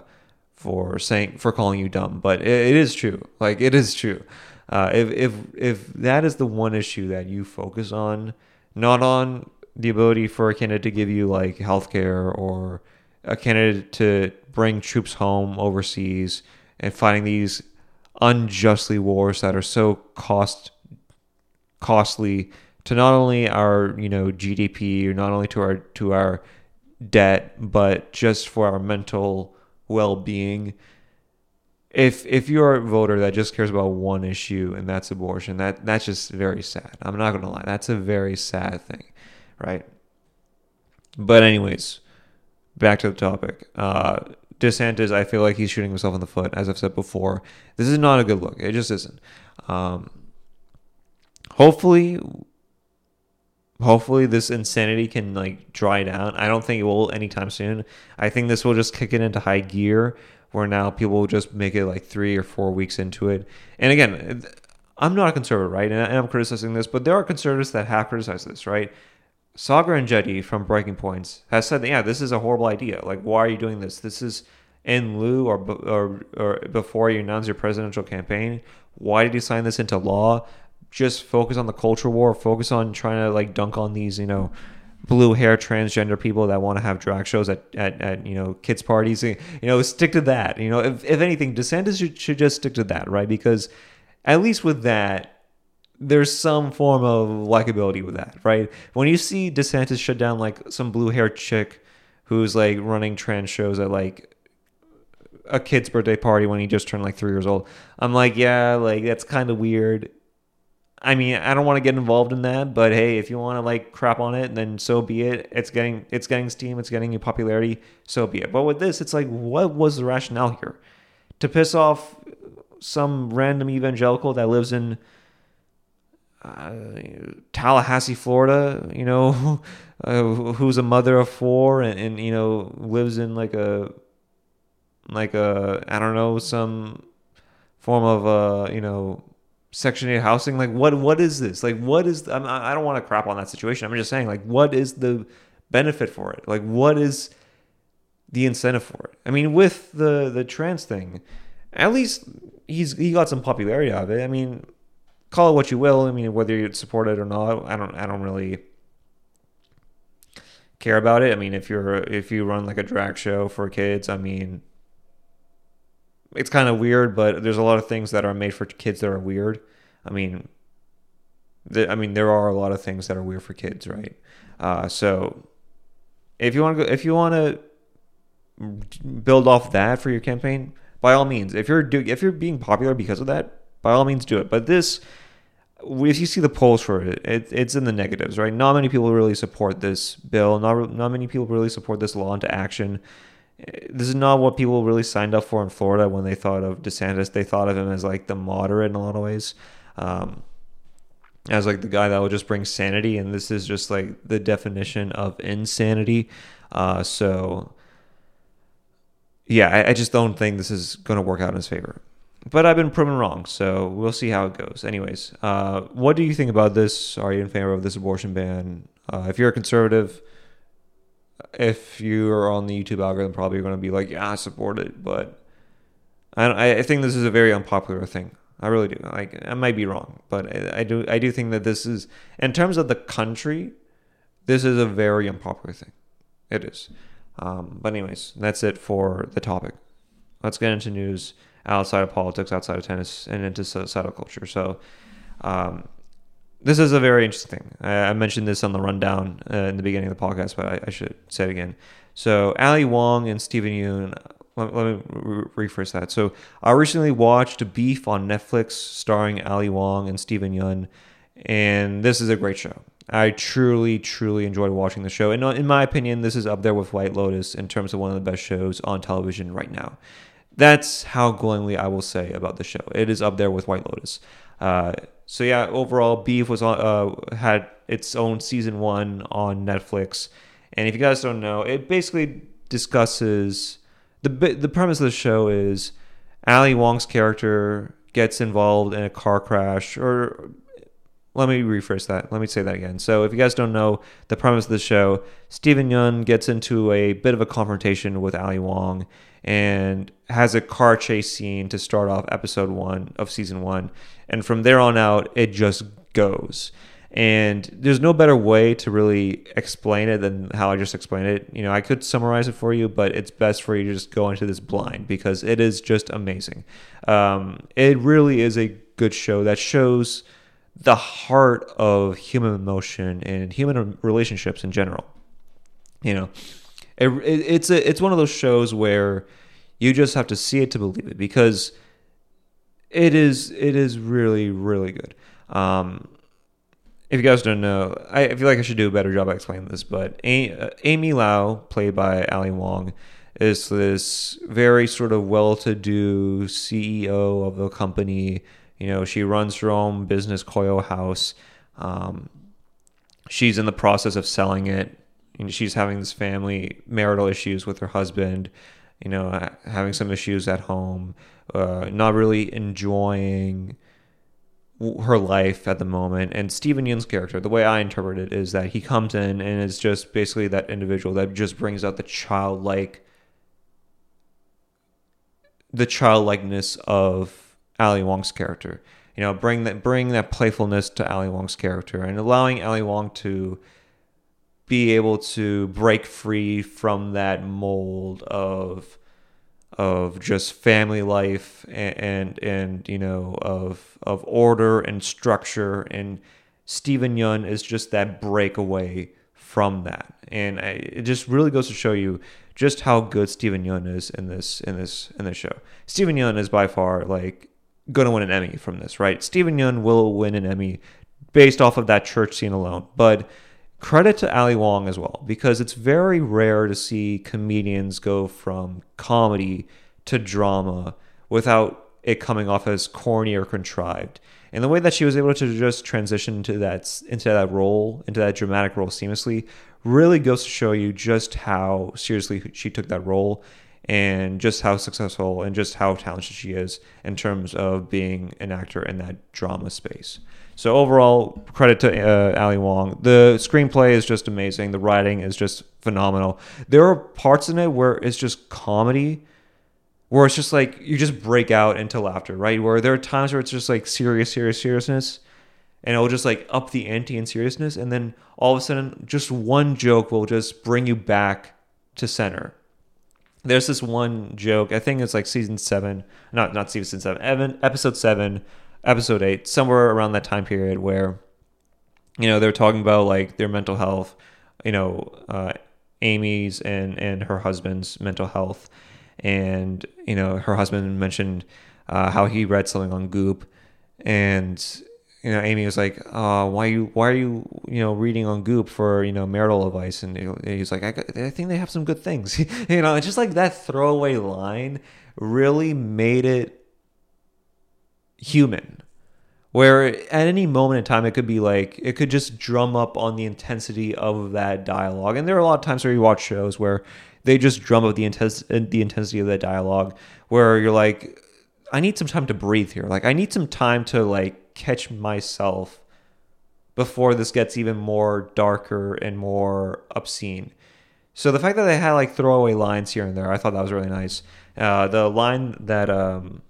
for saying for calling you dumb, but it, it is true. Like it is true. Uh, if if if that is the one issue that you focus on, not on the ability for a candidate to give you like healthcare or a candidate to bring troops home overseas and fighting these unjustly wars that are so cost costly to not only our you know GDP or not only to our to our debt but just for our mental well-being. If if you're a voter that just cares about one issue and that's abortion that that's just very sad. I'm not gonna lie that's a very sad thing right? But anyways back to the topic. Uh DeSantis, I feel like he's shooting himself in the foot, as I've said before. This is not a good look. It just isn't. Um, hopefully hopefully this insanity can like dry down. I don't think it will anytime soon. I think this will just kick it into high gear where now people will just make it like three or four weeks into it. And again, I'm not a conservative, right? And I'm criticizing this, but there are conservatives that have criticized this, right? Saagar Enjeti from Breaking Points has said, that yeah, this is a horrible idea. Like, why are you doing this? This is in lieu or, or, or before you announce your presidential campaign. Why did you sign this into law? just focus on the culture war, focus on trying to like dunk on these, you know, blue hair transgender people that want to have drag shows at, at, at you know kids parties you know stick to that you know if, if anything desantis should, should just stick to that right because at least with that there's some form of likability with that right when you see desantis shut down like some blue haired chick who's like running trans shows at like a kid's birthday party when he just turned like three years old i'm like yeah like that's kind of weird I mean, I don't want to get involved in that, but hey, if you want to like crap on it, then so be it. It's getting it's getting steam, it's getting you popularity, so be it. But with this, it's like, what was the rationale here? To piss off some random evangelical that lives in uh, Tallahassee, Florida, you know, uh, who's a mother of four and, and you know lives in like a like a I don't know some form of uh you know Section 8 housing. Like, what what is this? Like, what is? The, I don't want to crap on that situation. I'm just saying, like, what is the benefit for it? Like, what is the incentive for it? I mean, with the the trans thing, at least he's he got some popularity out of it. I mean, call it what you will. I mean, whether you support it or not, I don't I don't really care about it. I mean, if you're if you run like a drag show for kids, I mean, it's kind of weird, but there's a lot of things that are made for kids that are weird. I mean, I mean, there are a lot of things that are weird for kids, right? Uh, so if you want to if you want to build off that for your campaign, by all means. If you're do, if you're being popular because of that, by all means do it. But this, if you see the polls for it, it, it's in the negatives, right? Not many people really support this bill. Not not many people really support this law into action this is not what people really signed up for in Florida when they thought of DeSantis. They thought of him as like the moderate in a lot of ways, um, as like the guy that will just bring sanity, and this is just like the definition of insanity. Uh, so, yeah, I, I just don't think this is going to work out in his favor. But I've been proven wrong, so we'll see how it goes. Anyways, uh, what do you think about this? Are you in favor of this abortion ban? Uh, if you're a conservative, if you're on the YouTube algorithm, probably you're going to be like, yeah, I support it. But I, I think this is a very unpopular thing. I really do. Like, I might be wrong, but I, I do. I do think that this is, in terms of the country, this is a very unpopular thing. It is. Um, but anyways, that's it for the topic. Let's get into news outside of politics, outside of tennis, and into societal culture. So, um, this is a very interesting thing. I, I mentioned this on the rundown uh, in the beginning of the podcast, but I, I, should say it again. So Ali Wong and Steven Yeun. Let, let me re- rephrase that. So I recently watched Beef on Netflix, starring Ali Wong and Steven Yeun, and this is a great show. I truly, truly enjoyed watching the show, and uh, in my opinion, this is up there with White Lotus in terms of one of the best shows on television right now. That's how glowingly I will say about the show. It is up there with White Lotus. Uh, so yeah, overall, Beef was uh, had its own season one on Netflix, and if you guys don't know, it basically discusses the the premise of the show is Ali Wong's character gets involved in a car crash, or let me rephrase that. Let me say that again. So if you guys don't know the premise of the show, Steven Yeun gets into a bit of a confrontation with Ali Wong and has a car chase scene to start off episode one of season one. And from there on out, it just goes. And there's no better way to really explain it than how I just explained it. You know, I could summarize it for you, but it's best for you to just go into this blind because it is just amazing. Um, it really is a good show that shows the heart of human emotion and human relationships in general. You know, it, it, it's a it's one of those shows where you just have to see it to believe it because it is it is really really good. Um, if you guys don't know, I feel like I should do a better job explaining this, but uh, Amy Lau, played by Ali Wong, is this very sort of well-to-do CEO of the company. You know, she runs her own business, Koyohaus. Um, she's in the process of selling it. She's having this family marital issues with her husband you know, having some issues at home, uh, not really enjoying her life at the moment. And Steven Yeun's character, the way I interpret it, is that he comes in and is just basically that individual that just brings out the childlike, the childlikeness of Ali Wong's character. You know, bring that bring that playfulness to Ali Wong's character and allowing Ali Wong to be able to break free from that mold of of just family life and, and and, you know of of order and structure and Steven Yeun is just that breakaway from that and I, it just really goes to show you just how good Steven Yeun is in this in this in this show. Steven Yeun is by far like going to win an Emmy from this, right? Steven Yeun will win an Emmy based off of that church scene alone. But credit to Ali Wong as well, because it's very rare to see comedians go from comedy to drama without it coming off as corny or contrived. And the way that she was able to just transition into that into that role, into that dramatic role seamlessly, really goes to show you just how seriously she took that role and just how successful and just how talented she is in terms of being an actor in that drama space. So overall, credit to uh, Ali Wong. The screenplay is just amazing. The writing is just phenomenal. There are parts in it where it's just comedy, where it's just like you just break out into laughter, right? Where there are times where it's just like serious, serious, seriousness, and it'll just like up the ante in seriousness, and then all of a sudden, just one joke will just bring you back to center. There's this one joke. I think it's like season seven, not not season seven, episode seven episode eight, somewhere around that time period where, you know, they're talking about like their mental health, you know, uh, Amy's and and her husband's mental health, and you know, her husband mentioned uh, how he read something on Goop, and you know, Amy was like, uh, "Why you why are you you know reading on Goop for you know marital advice?" And he's like, I, "I think they have some good things." you know, just like that throwaway line really made it human where at any moment in time it could be like it could just drum up on the intensity of that dialogue. And there are a lot of times where you watch shows where they just drum up the intense the intensity of that dialogue where you're like i need some time to breathe here. Like i need some time to like catch myself before this gets even more darker and more obscene. So the fact that they had like throwaway lines here and there i thought that was really nice. Uh, the line that um,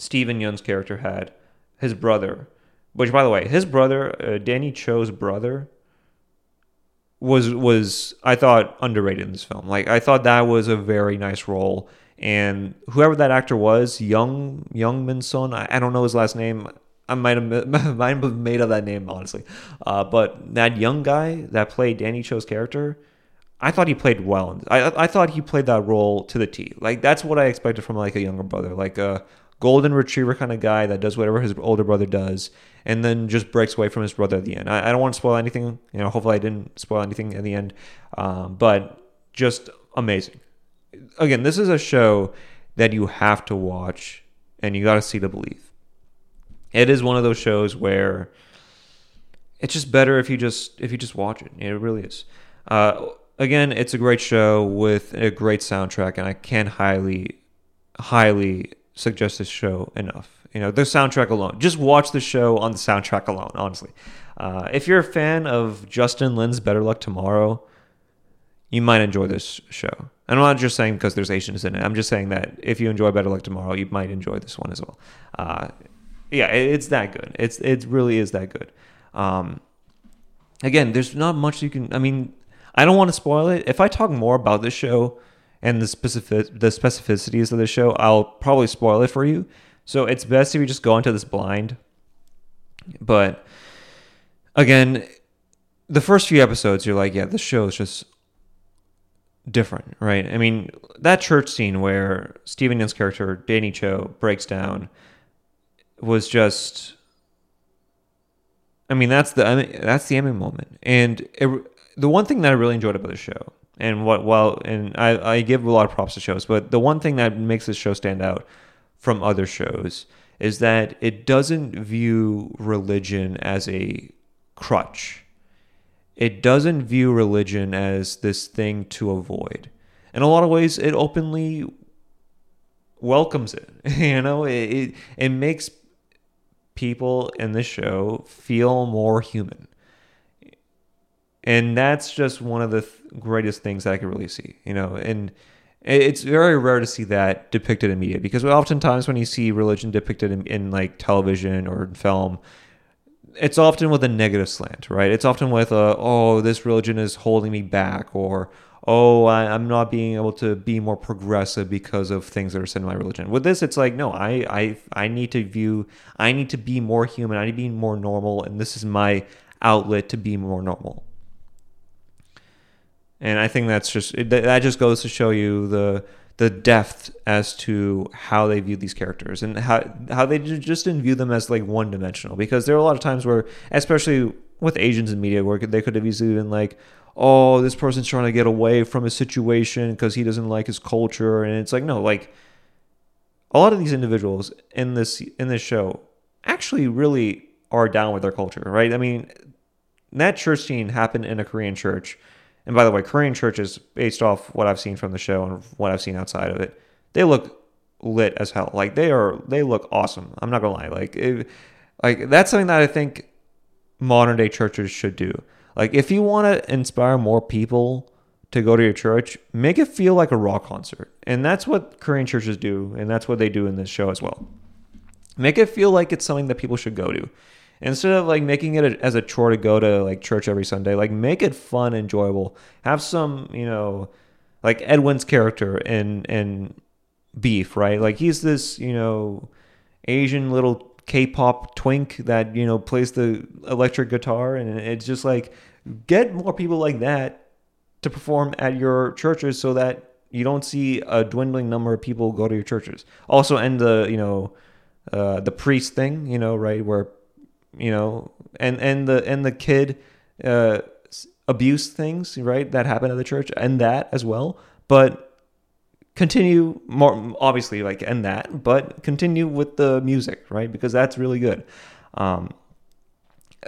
Steven Yeun's character had, his brother, which by the way, his brother, uh, Danny Cho's brother, was was I thought underrated in this film. Like I thought that was a very nice role, and whoever that actor was, Young Young Min Son, I, I don't know his last name. I might have might have made up that name honestly, uh, but that young guy that played Danny Cho's character, I thought he played well. I I thought he played that role to the T. Like that's what I expected from like a younger brother, like a golden retriever kind of guy that does whatever his older brother does, and then just breaks away from his brother at the end. I, I don't want to spoil anything. You know, hopefully I didn't spoil anything at the end, um, but just amazing. Again, this is a show that you have to watch, and you got to see to believe. It is one of those shows where it's just better if you just if you just watch it. It really is. Uh, again, it's a great show with a great soundtrack, and I can't highly, highly suggest this show enough. You know, the soundtrack alone. Just watch the show on the soundtrack alone, honestly. Uh, if you're a fan of Justin Lin's Better Luck Tomorrow, you might enjoy this show. And I'm not just saying because there's Asians in it. I'm just saying that if you enjoy Better Luck Tomorrow, you might enjoy this one as well. Uh, yeah, it's that good. It's it really is that good. Um, again, there's not much you can. I mean, I don't want to spoil it. If I talk more about this show, and the specific the specificities of the show, I'll probably spoil it for you. So it's best if you just go into this blind. But again, the first few episodes, you're like, yeah, this show is just different, right? I mean, that church scene where Steven Yeun's character Danny Cho breaks down was just. I mean, that's the I mean, that's the Emmy moment, and it, the one thing that I really enjoyed about the show and what well and I, I give a lot of props to shows but the one thing that makes this show stand out from other shows is that it doesn't view religion as a crutch. It doesn't view religion as this thing to avoid. In a lot of ways it openly welcomes it you know? It, it, it makes people in this show feel more human and that's just one of the th- greatest things that I could really see, you know. And it's very rare to see that depicted in media because oftentimes when you see religion depicted in, in like television or in film, it's often with a negative slant, right? It's often with a, oh, this religion is holding me back, or oh, I, am not being able to be more progressive because of things that are said in my religion. With this, it's like, no, I, I, I need to view, I need to be more human, I need to be more normal, and this is my outlet to be more normal. And I think that's just that just goes to show you the the depth as to how they view these characters and how how they just didn't view them as like one dimensional because there are a lot of times where especially with Asians in media where they could have easily been like oh this person's trying to get away from a situation because he doesn't like his culture. And it's like no like a lot of these individuals in this in this show actually really are down with their culture right? I mean that church scene happened in a Korean church and by the way, Korean churches, based off what I've seen from the show and what I've seen outside of it, they look lit as hell. Like they are, they look awesome. I'm not gonna lie. Like, like that's something that I think modern day churches should do. Like, if you want to inspire more people to go to your church, make it feel like a rock concert, and that's what Korean churches do, and that's what they do in this show as well. Make it feel like it's something that people should go to instead of like making it a, as a chore to go to like church every Sunday, like make it fun, enjoyable. Have some, you know, like Edwin's character and and Beef, right? Like he's this, you know, Asian little K-pop twink that you know plays the electric guitar, and it's just like get more people like that to perform at your churches so that you don't see a dwindling number of people go to your churches. Also, end the you know uh, the priest thing, you know, right where you know, and and the and the kid uh, abuse things, right, that happened at the church, and that as well. But continue more obviously like end that, but continue with the music, right, because that's really good. Um,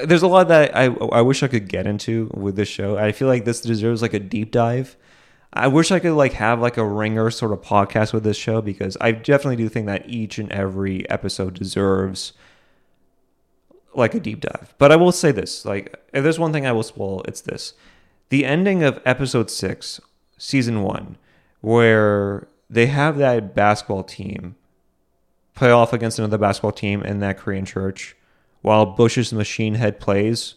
there's a lot that I I wish I could get into with this show. I feel like this deserves like a deep dive. I wish I could like have like a ringer sort of podcast with this show because I definitely do think that each and every episode deserves like a deep dive. But I will say this: like, if there's one thing I will spoil, it's this: the ending of episode six, season one, where they have that basketball team play off against another basketball team in that Korean church, while Bush's machine head plays.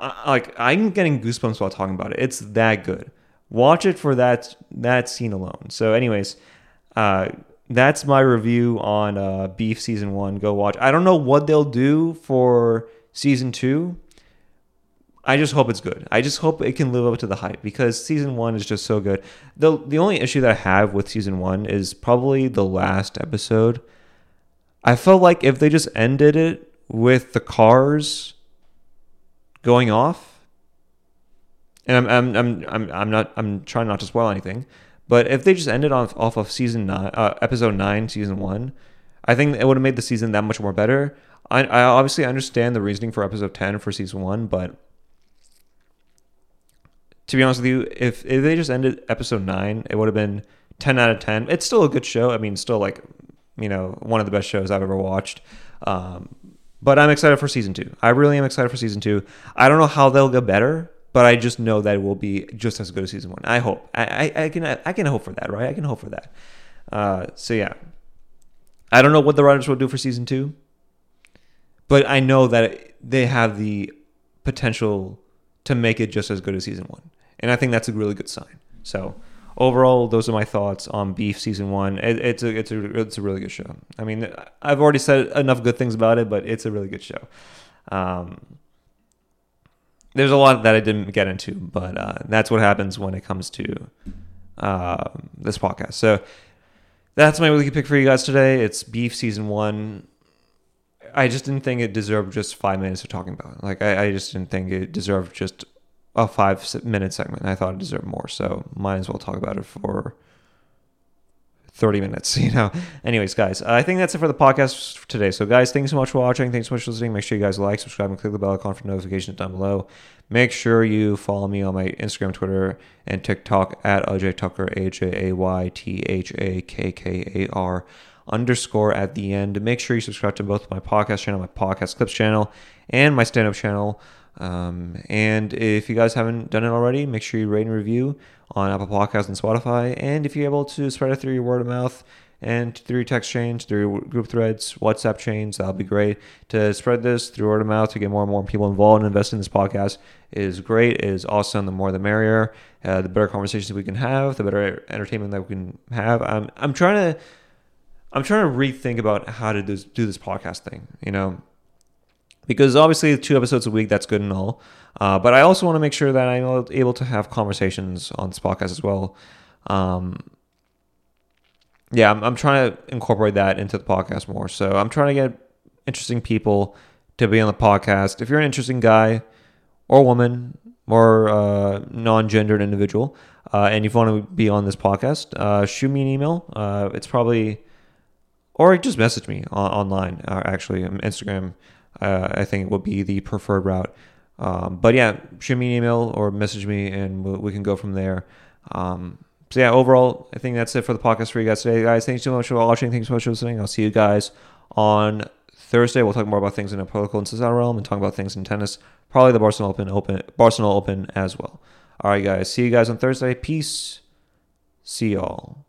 Like I'm getting goosebumps while talking about it. It's that good. Watch it for that that scene alone. So, anyways, uh, that's my review on uh, Beef season one. Go watch. I don't know what they'll do for season two. I just hope it's good. I just hope it can live up to the hype because season one is just so good. the The only issue that I have with season one is probably the last episode. I felt like if they just ended it with the cars going off, and I'm I'm I'm I'm, I'm not I'm trying not to spoil anything but if they just ended off off of season nine, uh, episode nine, season one, I think it would have made the season that much more better. I, I obviously understand the reasoning for episode ten for season one, but to be honest with you, if if they just ended episode nine, it would have been ten out of ten. It's still a good show. I mean, still like you know one of the best shows I've ever watched. Um, but I'm excited for season two. I really am excited for season two. I don't know how they'll get better but I just know that it will be just as good as season one. I hope. I, I, I can I can hope for that, right? I can hope for that. Uh, so yeah, I don't know what the writers will do for season two, but I know that they have the potential to make it just as good as season one, and I think that's a really good sign. So overall, those are my thoughts on Beef season one. It, it's a it's a it's a really good show. I mean, I've already said enough good things about it, but it's a really good show. Um, there's a lot that I didn't get into, but uh, that's what happens when it comes to uh, this podcast. So that's my weekly pick for you guys today. It's Beef Season 1. I just didn't think it deserved just five minutes of talking about it. Like, I, I just didn't think it deserved just a five minute segment. I thought it deserved more. So might as well talk about it for 30 minutes, you know. Anyways, guys, I think that's it for the podcast today. So, guys, thanks so much for watching. Thanks so much for listening. Make sure you guys like, subscribe, and click the bell icon for notifications down below. Make sure you follow me on my Instagram, Twitter, and TikTok at Ajay Thakkar, A J A Y T H A K K A R underscore at the end. Make sure you subscribe to both my podcast channel, my podcast clips channel, and my stand up channel. Um, and if you guys haven't done it already, make sure you rate and review on Apple Podcasts and Spotify. And if you're able to spread it through your word of mouth and through text chains, through group threads, WhatsApp chains. That'll be great to spread this through word of mouth to get more and more people involved and invest in this podcast is great. Is awesome. The more the merrier. Uh, the better conversations we can have, the better entertainment that we can have. I'm I'm trying to I'm trying to rethink about how to do, do this podcast thing. You know, because obviously two episodes a week that's good and all. Uh, but i also want to make sure that i'm able to have conversations on this podcast as well. Um, yeah I'm, I'm trying to incorporate that into the podcast more. So i'm trying to get interesting people to be on the podcast. If you're an interesting guy or woman or uh, non-gendered individual uh, and you want to be on this podcast uh, shoot me an email. Uh, it's probably or just message me on, online uh, actually instagram uh, I think it would be the preferred route. Um, but yeah, shoot me an email or message me, and we, we can go from there. Um, so yeah, overall, I think that's it for the podcast for you guys today, guys. Thanks so much for watching. Thanks so much for listening. I'll see you guys on Thursday. We'll talk more about things in the political and societal realm, and talk about things in tennis. Probably the Barcelona Open, Open, Barcelona Open as well. All right, guys. See you guys on Thursday. Peace. See y'all.